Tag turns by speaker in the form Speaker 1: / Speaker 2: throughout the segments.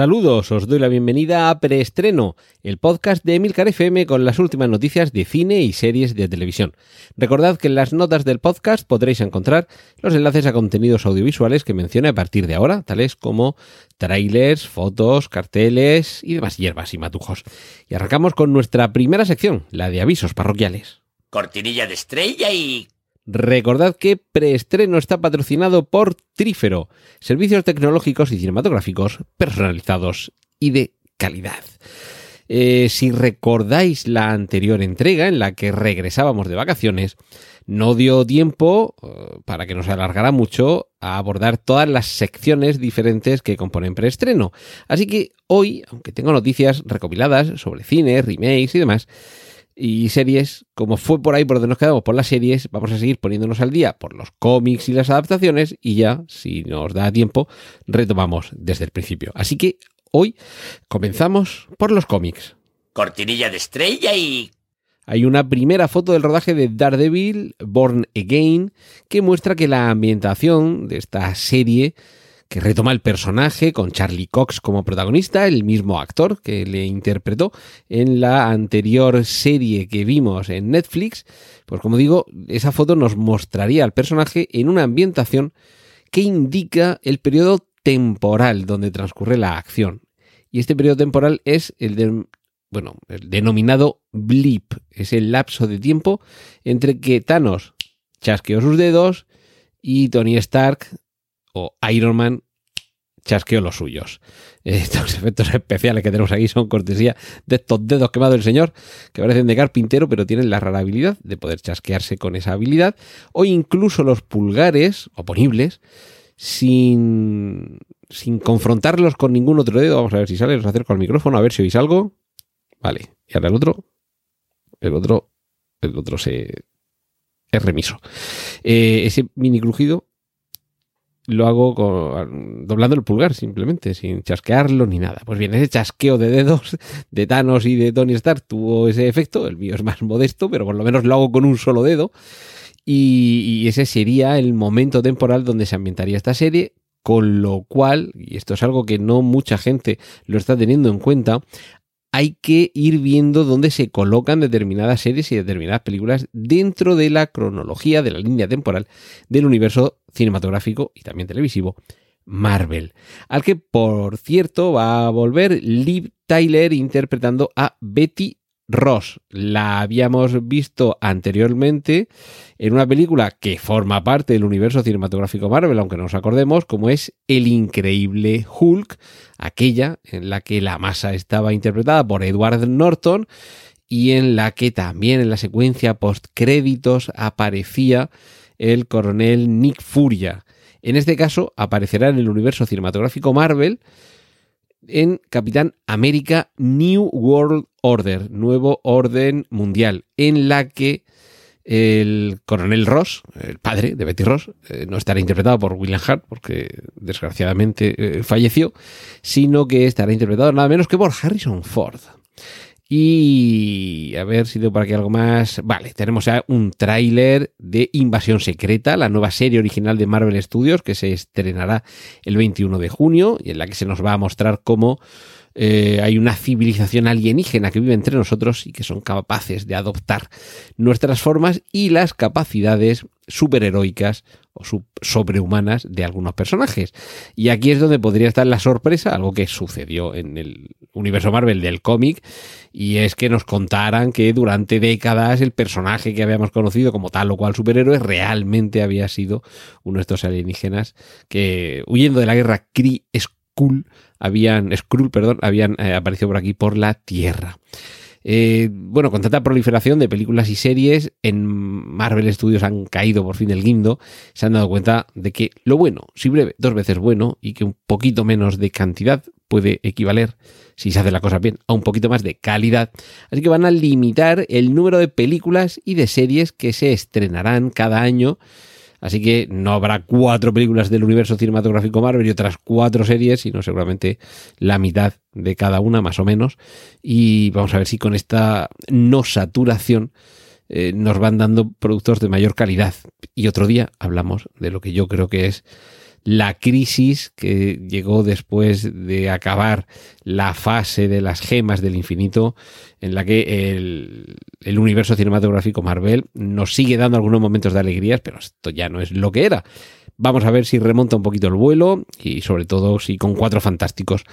Speaker 1: Saludos, os doy la bienvenida a Preestreno, el podcast de Emilcar FM con las últimas noticias de cine y series de televisión. Recordad que en las notas del podcast podréis encontrar los enlaces a contenidos audiovisuales que mencioné a partir de ahora, tales como trailers, fotos, carteles y demás hierbas y matujos. Y arrancamos con nuestra primera sección, la de avisos parroquiales.
Speaker 2: Cortinilla de estrella y...
Speaker 1: Recordad que Preestreno está patrocinado por Trífero, servicios tecnológicos y cinematográficos personalizados y de calidad. Eh, si recordáis la anterior entrega en la que regresábamos de vacaciones, no dio tiempo, eh, para que no se alargara mucho, a abordar todas las secciones diferentes que componen preestreno. Así que hoy, aunque tengo noticias recopiladas sobre cine, remakes y demás, y series, como fue por ahí por donde nos quedamos por las series, vamos a seguir poniéndonos al día por los cómics y las adaptaciones y ya, si nos da tiempo, retomamos desde el principio. Así que hoy comenzamos por los cómics.
Speaker 2: Cortinilla de estrella y...
Speaker 1: Hay una primera foto del rodaje de Daredevil, Born Again, que muestra que la ambientación de esta serie que retoma el personaje con Charlie Cox como protagonista, el mismo actor que le interpretó en la anterior serie que vimos en Netflix. Pues como digo, esa foto nos mostraría al personaje en una ambientación que indica el periodo temporal donde transcurre la acción. Y este periodo temporal es el de, bueno, denominado blip, es el lapso de tiempo entre que Thanos chasqueó sus dedos y Tony Stark o Iron Man chasqueó los suyos. Estos efectos especiales que tenemos aquí son cortesía de estos dedos quemados del señor, que parecen de carpintero, pero tienen la rara habilidad de poder chasquearse con esa habilidad, o incluso los pulgares oponibles, sin, sin confrontarlos con ningún otro dedo. Vamos a ver si sale, los acerco al micrófono, a ver si oís algo. Vale, y ahora el otro, el otro, el otro se... es remiso. Eh, ese mini crujido lo hago doblando el pulgar simplemente, sin chasquearlo ni nada. Pues bien, ese chasqueo de dedos de Thanos y de Tony Stark tuvo ese efecto, el mío es más modesto, pero por lo menos lo hago con un solo dedo. Y, y ese sería el momento temporal donde se ambientaría esta serie, con lo cual, y esto es algo que no mucha gente lo está teniendo en cuenta, hay que ir viendo dónde se colocan determinadas series y determinadas películas dentro de la cronología de la línea temporal del universo cinematográfico y también televisivo Marvel, al que por cierto va a volver Liv Tyler interpretando a Betty Ross. La habíamos visto anteriormente en una película que forma parte del universo cinematográfico Marvel, aunque no nos acordemos, como es El Increíble Hulk, aquella en la que la masa estaba interpretada por Edward Norton y en la que también en la secuencia post créditos aparecía el coronel Nick Furia. En este caso aparecerá en el universo cinematográfico Marvel en Capitán América New World Order, nuevo orden mundial, en la que el coronel Ross, el padre de Betty Ross, eh, no estará interpretado por William Hart, porque desgraciadamente eh, falleció, sino que estará interpretado nada menos que por Harrison Ford. Y a ver si tengo por aquí algo más. Vale, tenemos ya un tráiler de Invasión Secreta, la nueva serie original de Marvel Studios que se estrenará el 21 de junio y en la que se nos va a mostrar cómo eh, hay una civilización alienígena que vive entre nosotros y que son capaces de adoptar nuestras formas y las capacidades superheroicas o sobrehumanas de algunos personajes. Y aquí es donde podría estar la sorpresa, algo que sucedió en el universo Marvel del cómic, y es que nos contaran que durante décadas el personaje que habíamos conocido como tal o cual superhéroe realmente había sido uno de estos alienígenas que, huyendo de la guerra Kree Skrull, habían, Skrull, perdón, habían eh, aparecido por aquí por la Tierra. Eh, bueno, con tanta proliferación de películas y series, en Marvel Studios han caído por fin el guindo, se han dado cuenta de que lo bueno, si breve, dos veces bueno, y que un poquito menos de cantidad puede equivaler, si se hace la cosa bien, a un poquito más de calidad. Así que van a limitar el número de películas y de series que se estrenarán cada año Así que no habrá cuatro películas del universo cinematográfico Marvel y otras cuatro series, sino seguramente la mitad de cada una, más o menos. Y vamos a ver si con esta no saturación eh, nos van dando productos de mayor calidad. Y otro día hablamos de lo que yo creo que es la crisis que llegó después de acabar la fase de las gemas del infinito, en la que el, universo cinematográfico Marvel nos sigue dando algunos momentos de alegrías, pero esto ya no es lo que era. Vamos a ver si remonta un poquito el vuelo y sobre todo si con cuatro fantásticos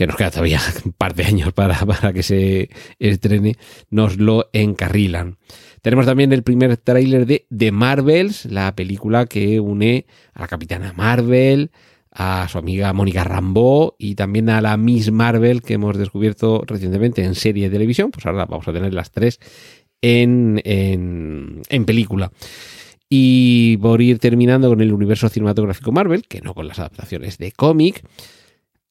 Speaker 1: que nos queda todavía un par de años para, para que se estrene, nos lo encarrilan. Tenemos también el primer tráiler de The Marvels, la película que une a la Capitana Marvel, a su amiga Mónica Rambeau y también a la Miss Marvel que hemos descubierto recientemente en serie de televisión. Pues ahora vamos a tener las tres en, en, en película. Y por ir terminando con el universo cinematográfico Marvel, que no con las adaptaciones de cómic,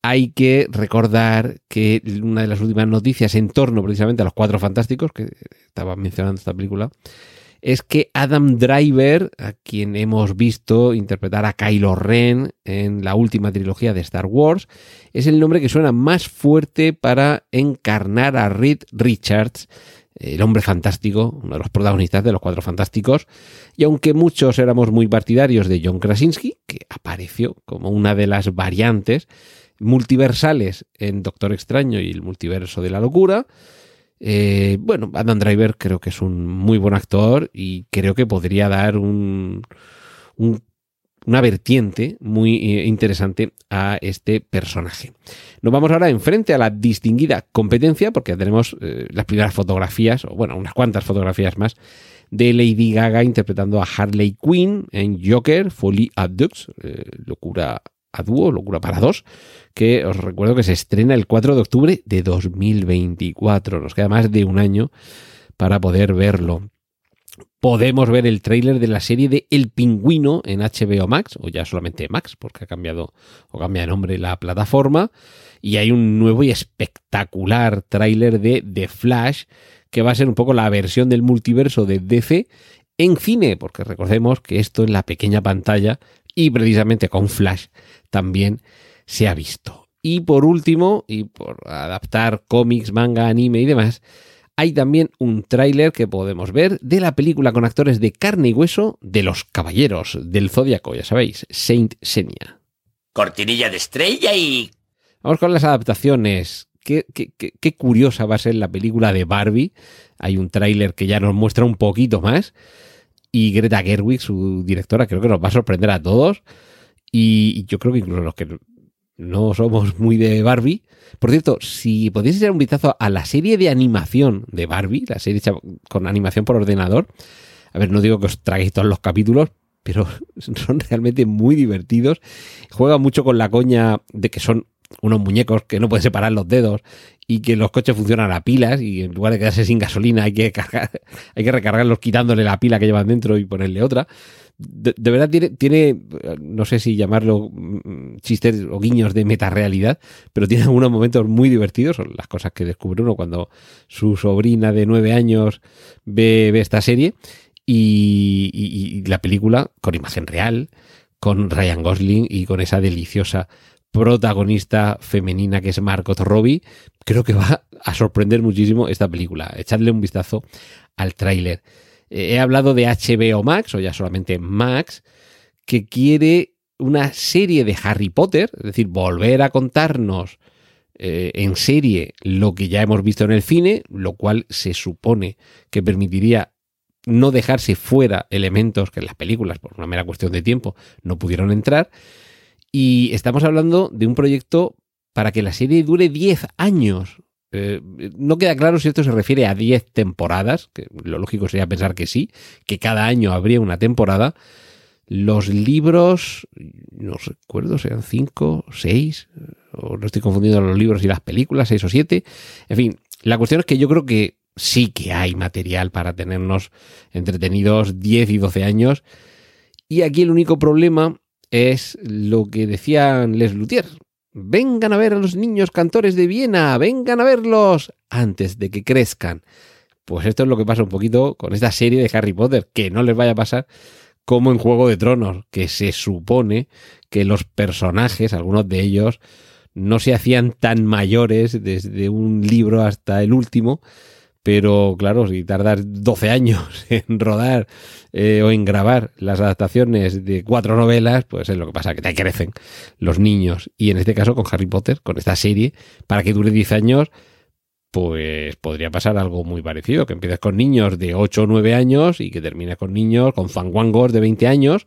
Speaker 1: hay que recordar que una de las últimas noticias en torno precisamente a los cuatro fantásticos, que estaba mencionando esta película, es que Adam Driver, a quien hemos visto interpretar a Kylo Ren en la última trilogía de Star Wars, es el nombre que suena más fuerte para encarnar a Reed Richards, el hombre fantástico, uno de los protagonistas de los Cuatro Fantásticos, y aunque muchos éramos muy partidarios de John Krasinski, que apareció como una de las variantes, multiversales en Doctor Extraño y el multiverso de la locura. Eh, bueno, Adam Driver creo que es un muy buen actor y creo que podría dar un, una vertiente muy eh, interesante a este personaje. Nos vamos ahora enfrente a la distinguida competencia porque tenemos eh, las primeras fotografías, o bueno, unas cuantas fotografías más, de Lady Gaga interpretando a Harley Quinn en Joker, Folly at locura a dúo, Locura para dos, que os recuerdo que se estrena el 4 de octubre de 2024. Nos queda más de un año para poder verlo. Podemos ver el tráiler de la serie de El Pingüino en HBO Max, o ya solamente Max, porque ha cambiado o cambia de nombre la plataforma. Y hay un nuevo y espectacular tráiler de The Flash, que va a ser un poco la versión del multiverso de DC en cine, porque recordemos que esto en la pequeña pantalla y precisamente con Flash también se ha visto. Y por último, y por adaptar cómics, manga, anime y demás, hay también un tráiler que podemos ver de la película con actores de carne y hueso de los Caballeros del Zodíaco, ya sabéis, Saint Senia.
Speaker 2: Cortinilla de estrella y...
Speaker 1: Vamos con las adaptaciones. Qué, qué, curiosa va a ser la película de Barbie. Hay un tráiler que ya nos muestra un poquito más. Y Greta Gerwig, su directora, creo que nos va a sorprender a todos. Y yo creo que incluso los que no somos muy de Barbie. Por cierto, si podéis echar un vistazo a la serie de animación de Barbie, la serie hecha con animación por ordenador, a ver, no digo que os traguéis todos los capítulos, pero son realmente muy divertidos. Juega mucho con la coña de que son unos muñecos que no pueden separar los dedos y que los coches funcionan a pilas y en lugar de quedarse sin gasolina hay que cargar, hay que recargarlos quitándole la pila que llevan dentro y ponerle otra. De, verdad tiene, tiene, no sé si llamarlo mm, chistes o guiños de metarealidad, pero tiene algunos momentos muy divertidos, son las cosas que descubre uno cuando su sobrina de nueve años ve, esta serie y, y la película con imagen real, con Ryan Gosling y con esa deliciosa protagonista femenina que es Margot Robbie, creo que va a sorprender muchísimo esta película. Echadle un vistazo al tráiler. Eh, he hablado de HBO Max, o ya solamente Max, que quiere una serie de Harry Potter, es decir, volver a contarnos eh, en serie lo que ya hemos visto en el cine, lo cual se supone que permitiría no dejarse fuera elementos que en las películas, por una mera cuestión de tiempo, no pudieron entrar. Y estamos hablando de un proyecto para que la serie dure 10 años. Eh, no queda claro si esto se refiere a 10 temporadas, que lo lógico sería pensar que sí, que cada año habría una temporada. Los libros, no recuerdo, sean 5, 6, o no estoy confundiendo los libros y las películas, 6 o 7. En fin, La cuestión es que yo creo que sí que hay material para tenernos entretenidos 10 y 12 años. Y aquí el único problema es lo que decían Les Luthier. Vengan a ver a los niños cantores de Viena, vengan a verlos antes de que crezcan. Pues esto es lo que pasa un poquito con esta serie de Harry Potter, que no les vaya a pasar como en Juego de Tronos, que se supone que los personajes, algunos de ellos, no se hacían tan mayores desde un libro hasta el último, pero claro, si tardas 12 años en rodar eh, o en grabar las adaptaciones de cuatro novelas, pues es lo que pasa, que te crecen los niños. Y en este caso con Harry Potter, con esta serie, para que dure 10 años, pues podría pasar algo muy parecido, que empieces con niños de 8 o 9 años y que termines con niños, con fanguangos de 20 años,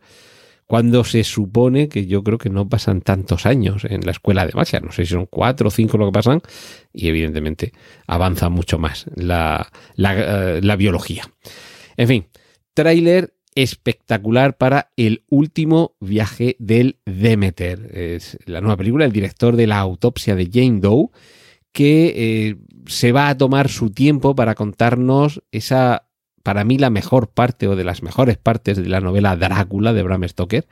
Speaker 1: cuando se supone que yo creo que no pasan tantos años en la escuela de magia, no sé si son cuatro o cinco lo que pasan, y evidentemente avanza mucho más la, la, eh, biología. En fin, tráiler espectacular para el último viaje del Demeter. Es la nueva película, el director de la autopsia de Jane Doe, que eh, se va a tomar su tiempo para contarnos esa para mí la mejor parte o de las mejores partes de la novela Drácula de Bram Stoker,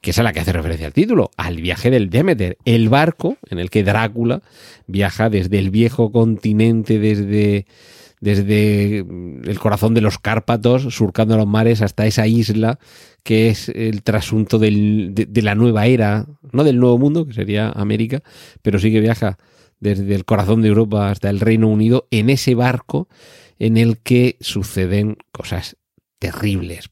Speaker 1: que es a la que hace referencia al título, al viaje del Demeter, el barco en el que Drácula viaja desde el viejo continente, desde, desde el corazón de los Cárpatos, surcando los mares hasta esa isla que es el trasunto de la nueva era, no del nuevo mundo, que sería América, pero sí que viaja desde el corazón de Europa hasta el Reino Unido en ese barco en el que suceden cosas terribles.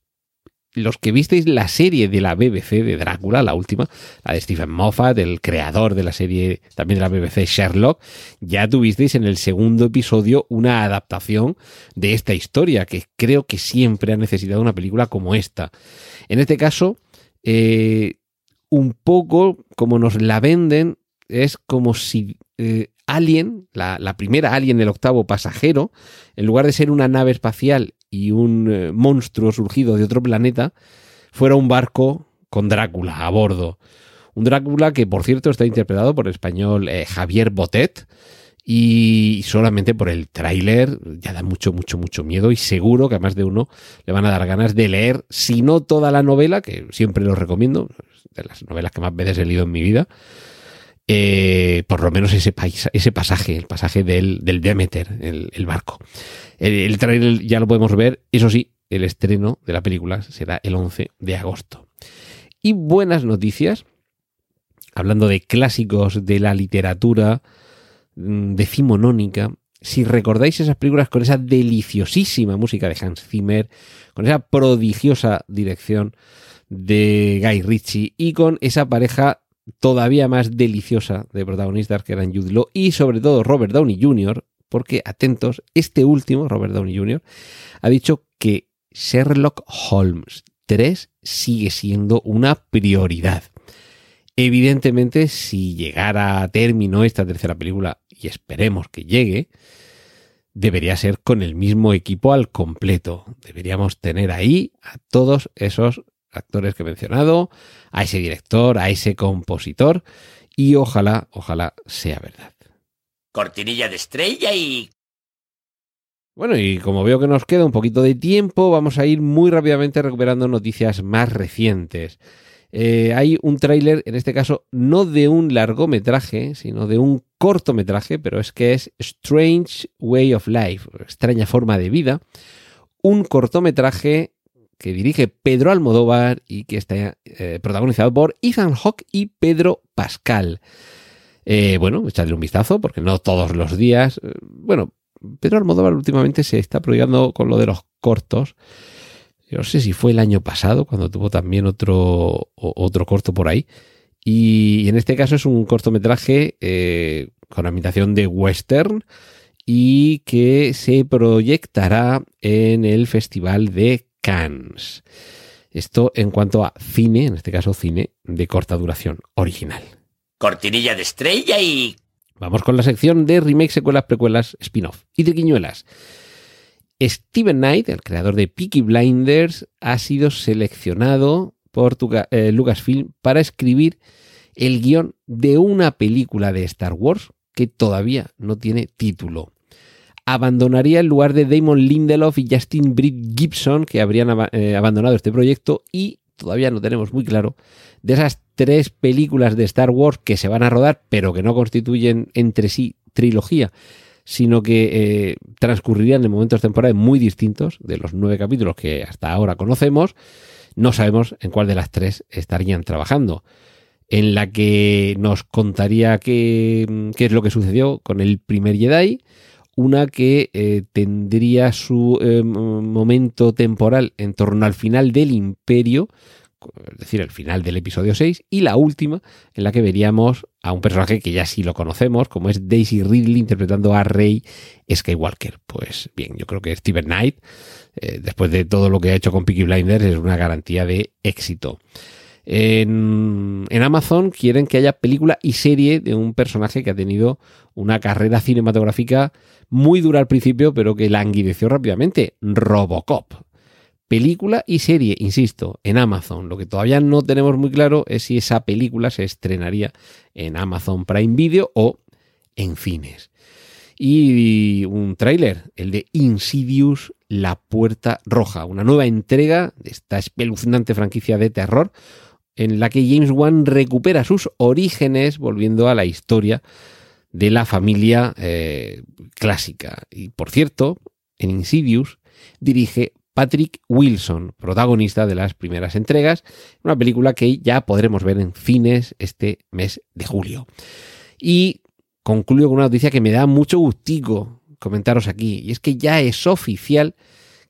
Speaker 1: Los que visteis la serie de la BBC de Drácula, la última, la de Stephen Moffat, el creador de la serie también de la BBC Sherlock, ya tuvisteis en el segundo episodio una adaptación de esta historia, que creo que siempre ha necesitado una película como esta. En este caso, eh, un poco como nos la venden, es como si eh, Alien, la, primera Alien, el octavo pasajero, en lugar de ser una nave espacial y un eh, monstruo surgido de otro planeta, fuera un barco con Drácula a bordo. Un Drácula que, por cierto, está interpretado por el español eh, Javier Botet. Y solamente por el tráiler ya da mucho, mucho, mucho miedo y seguro que a más de uno le van a dar ganas de leer, si no toda la novela, que siempre lo recomiendo, de las novelas que más veces he leído en mi vida, eh, por lo menos ese, ese pasaje, el pasaje del, del Demeter, el, barco. El, trailer ya lo podemos ver, eso sí, el estreno de la película será el 11 de agosto. Y buenas noticias, hablando de clásicos de la literatura mm, decimonónica, si recordáis esas películas con esa deliciosísima música de Hans Zimmer, con esa prodigiosa dirección de Guy Ritchie y con esa pareja todavía más deliciosa de protagonistas que eran Jude y sobre todo Robert Downey Jr., porque atentos, este último, Robert Downey Jr., ha dicho que Sherlock Holmes 3 sigue siendo una prioridad. Evidentemente, si llegara a término esta tercera película, y esperemos que llegue, debería ser con el mismo equipo al completo. Deberíamos tener ahí a todos esos actores que he mencionado, a ese director, a ese compositor y ojalá, ojalá sea verdad.
Speaker 2: Cortinilla de estrella y...
Speaker 1: Bueno, y como veo que nos queda un poquito de tiempo, vamos a ir muy rápidamente recuperando noticias más recientes. Eh, hay un tráiler, en este caso, no de un largometraje, sino de un cortometraje, pero es que es Strange Way of Life, extraña forma de vida. Un cortometraje que dirige Pedro Almodóvar y que está eh, protagonizado por Ethan Hawke y Pedro Pascal. Eh, bueno, echadle un vistazo porque no todos los días. Eh, bueno, Pedro Almodóvar últimamente se está proyectando con lo de los cortos. Yo no sé si fue el año pasado cuando tuvo también otro, otro corto por ahí. Y en este caso es un cortometraje con ambientación de western y que se proyectará en el Festival de Cannes. Esto en cuanto a cine, en este caso cine de corta duración original.
Speaker 2: Cortinilla de estrella y...
Speaker 1: Vamos con la sección de remakes, secuelas, precuelas, spin-off y de guiñuelas. Steven Knight, el creador de Peaky Blinders, ha sido seleccionado por eh, Lucasfilm para escribir el guion de una película de Star Wars que todavía no tiene título. Abandonaría el lugar de Damon Lindelof y Justin Britt Gibson, que habrían eh, abandonado este proyecto, y todavía no tenemos muy claro de esas tres películas de Star Wars que se van a rodar, pero que no constituyen entre sí trilogía, sino que eh, transcurrirían en momentos temporales muy distintos de los nueve capítulos que hasta ahora conocemos. No sabemos en cuál de las tres estarían trabajando. En la que nos contaría qué, qué es lo que sucedió con el primer Jedi, una que eh, tendría su eh, momento temporal en torno al final del imperio, es decir, el final del episodio 6, y la última, en la que veríamos a un personaje que ya sí lo conocemos, como es Daisy Ridley interpretando a Rey Skywalker. Pues bien, yo creo que Steven Knight, eh, después de todo lo que ha hecho con Peaky Blinders, es una garantía de éxito. En, Amazon quieren que haya película y serie de un personaje que ha tenido una carrera cinematográfica muy dura al principio, pero que languideció rápidamente. Robocop película y serie, insisto, en Amazon. Lo que todavía no tenemos muy claro es si esa película se estrenaría en Amazon Prime Video o en cines. Y un tráiler, el de Insidious, La Puerta Roja, una nueva entrega de esta espeluznante franquicia de terror en la que James Wan recupera sus orígenes volviendo a la historia de la familia eh, clásica. Y por cierto, en Insidious dirige Patrick Wilson, protagonista de las primeras entregas, una película que ya podremos ver en cines este mes de julio. Y concluyo con una noticia que me da mucho gustico comentaros aquí, y es que ya es oficial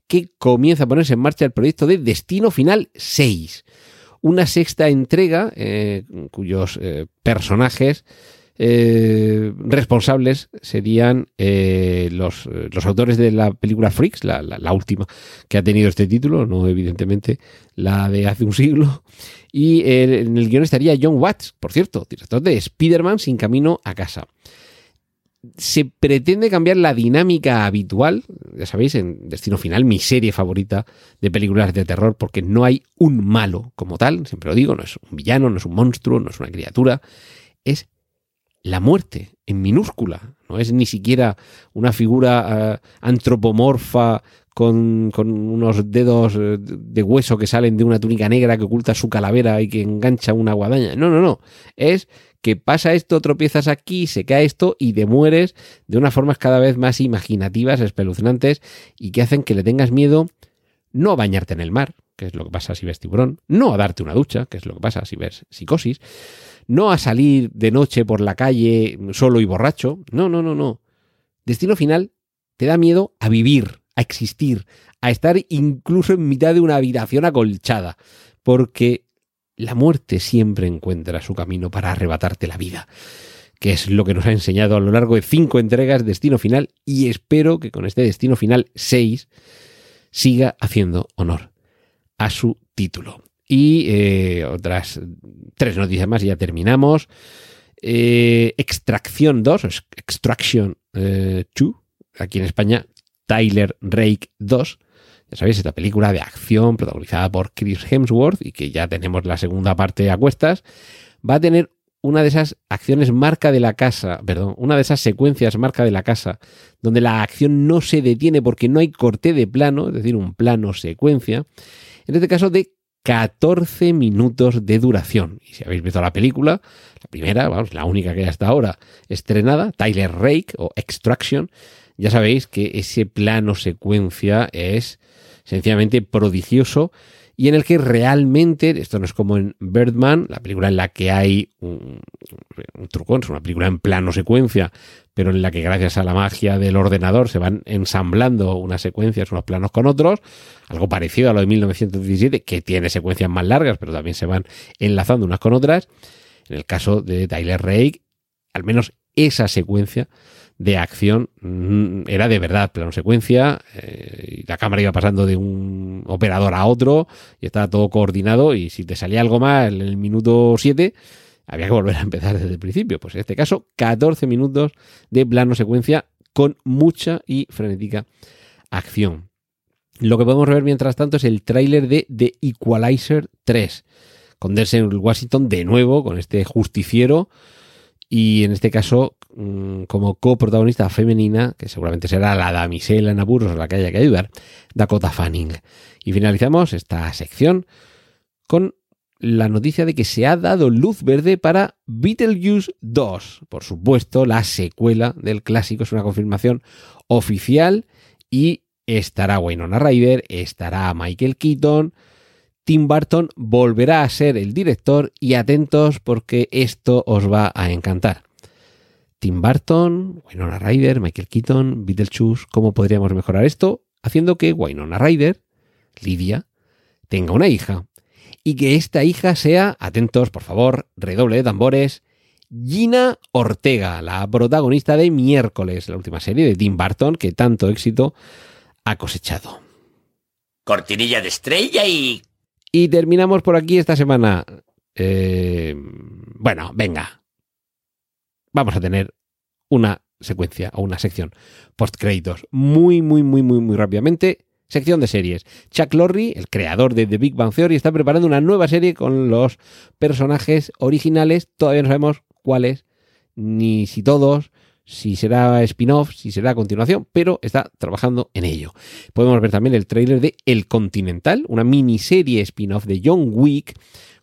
Speaker 1: que comienza a ponerse en marcha el proyecto de Destino Final 6, una sexta entrega eh, cuyos eh, personajes eh, responsables serían los, los, autores de la película Freaks, la, la, última que ha tenido este título, no evidentemente la de hace un siglo. Y en el guion estaría John Watts, por cierto, director de Spider-Man sin camino a casa. Se pretende cambiar la dinámica habitual, ya sabéis, en Destino Final, mi serie favorita de películas de terror, porque no hay un malo como tal, siempre lo digo, no es un villano, no es un monstruo, no es una criatura, es la muerte en minúscula. No es ni siquiera una figura eh, antropomorfa con, unos dedos eh, de hueso que salen de una túnica negra que oculta su calavera y que engancha una guadaña. No, no, no. Es que pasa esto, tropiezas aquí, se cae esto y te mueres de unas formas cada vez más imaginativas, espeluznantes y que hacen que le tengas miedo no a bañarte en el mar, que es lo que pasa si ves tiburón, no a darte una ducha, que es lo que pasa si ves psicosis, no a salir de noche por la calle solo y borracho. No, no, no, no. Destino final te da miedo a vivir, a existir, a estar incluso en mitad de una habitación acolchada, porque la muerte siempre encuentra su camino para arrebatarte la vida, que es lo que nos ha enseñado a lo largo de cinco entregas Destino Final y espero que con este Destino Final 6 siga haciendo honor a su título. Y eh, otras tres noticias más y ya terminamos. Eh, Extracción 2, Extraction 2, eh, aquí en España, Tyler Rake 2. Sabéis, esta película de acción protagonizada por Chris Hemsworth y que ya tenemos la segunda parte a cuestas. Va a tener una de esas acciones marca de la casa, perdón, una de esas secuencias marca de la casa, donde la acción no se detiene porque no hay corte de plano, es decir, un plano secuencia. En este caso de 14 minutos de duración. Y si habéis visto la película, la primera, vamos, la única que hay hasta ahora estrenada, Tyler Rake o Extraction, ya sabéis que ese plano secuencia es sencillamente prodigioso y en el que realmente, esto no es como en Birdman, la película en la que hay un, un trucón, es una película en plano secuencia, pero en la que gracias a la magia del ordenador se van ensamblando unas secuencias, unos planos con otros, algo parecido a lo de 1917, que tiene secuencias más largas, pero también se van enlazando unas con otras. En el caso de Tyler Rake, al menos esa secuencia de acción mm, era de verdad plano secuencia eh, la cámara iba pasando de un operador a otro y estaba todo coordinado y si te salía algo mal en el minuto 7 había que volver a empezar desde el principio. Pues en este caso 14 minutos de plano secuencia con mucha y frenética acción. Lo que podemos ver mientras tanto es el tráiler de The Equalizer 3 con Denzel Washington de nuevo con este justiciero y en este caso mm, como coprotagonista femenina, que seguramente será la damisela en apuros a la que haya que ayudar, Dakota Fanning. Y finalizamos esta sección con la noticia de que se ha dado luz verde para Beetlejuice 2. Por supuesto, la secuela del clásico es una confirmación oficial y estará Winona Ryder, estará Michael Keaton, Tim Burton volverá a ser el director y atentos porque esto os va a encantar. Tim Burton, Winona Ryder, Michael Keaton, Beetlejuice, ¿cómo podríamos mejorar esto? Haciendo que Winona Ryder, Lidia, tenga una hija y que esta hija sea, atentos por favor, redoble de tambores, Gina Ortega, la protagonista de Miércoles, la última serie de Tim Burton que tanto éxito ha cosechado.
Speaker 2: Cortinilla de estrella y...
Speaker 1: Y terminamos por aquí esta semana. Eh, bueno, venga. Vamos a tener una secuencia o una sección post créditos muy, muy, muy, muy, muy rápidamente. Sección de series. Chuck Lorre, el creador de The Big Bang Theory, está preparando una nueva serie con los personajes originales. Todavía no sabemos cuáles, ni si todos, si será spin-off, si será continuación, pero está trabajando en ello. Podemos ver también el tráiler de El Continental, una miniserie spin-off de John Wick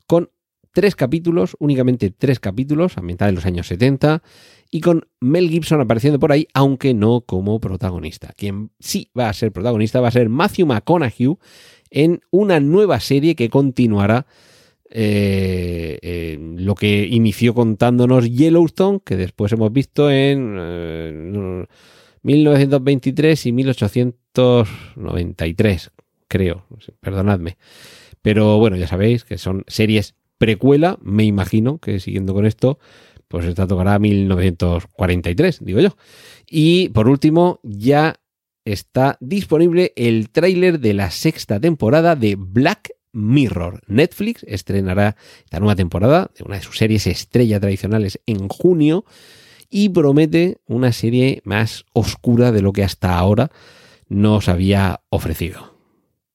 Speaker 1: con tres capítulos, únicamente tres capítulos, a mitad de los años 70, y con Mel Gibson apareciendo por ahí, aunque no como protagonista. Quien sí va a ser protagonista va a ser Matthew McConaughey en una nueva serie que continuará eh, lo que inició contándonos Yellowstone, que después hemos visto en 1923 eh, y 1893, creo, perdonadme. Pero bueno, ya sabéis que son series precuela, me imagino que siguiendo con esto, pues esta tocará 1943, digo yo. Y por último, ya está disponible el tráiler de la sexta temporada de Black Mirror. Netflix estrenará esta nueva temporada de una de sus series estrella tradicionales en junio y promete una serie más oscura de lo que hasta ahora nos había ofrecido.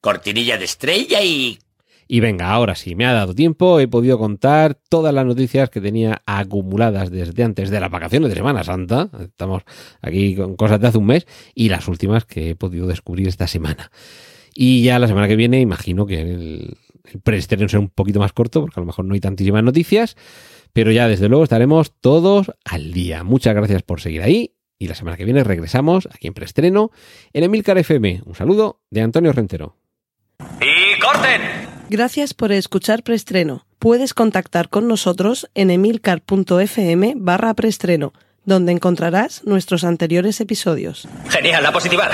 Speaker 2: Cortinilla de estrella y...
Speaker 1: Y venga, ahora sí, me ha dado tiempo, he podido contar todas las noticias que tenía acumuladas desde antes de las vacaciones de Semana Santa. Estamos aquí con cosas de hace un mes y las últimas que he podido descubrir esta semana. Y ya la semana que viene imagino que el, el preestreno será un poquito más corto porque a lo mejor no hay tantísimas noticias, pero ya desde luego estaremos todos al día. Muchas gracias por seguir ahí y la semana que viene regresamos aquí en preestreno en Emilcar FM. Un saludo de Antonio Rentero.
Speaker 2: ¡Y corten!
Speaker 3: Gracias por escuchar preestreno. Puedes contactar con nosotros en emilcar.fm barra preestreno, donde encontrarás nuestros anteriores episodios.
Speaker 2: Genial, la positiva.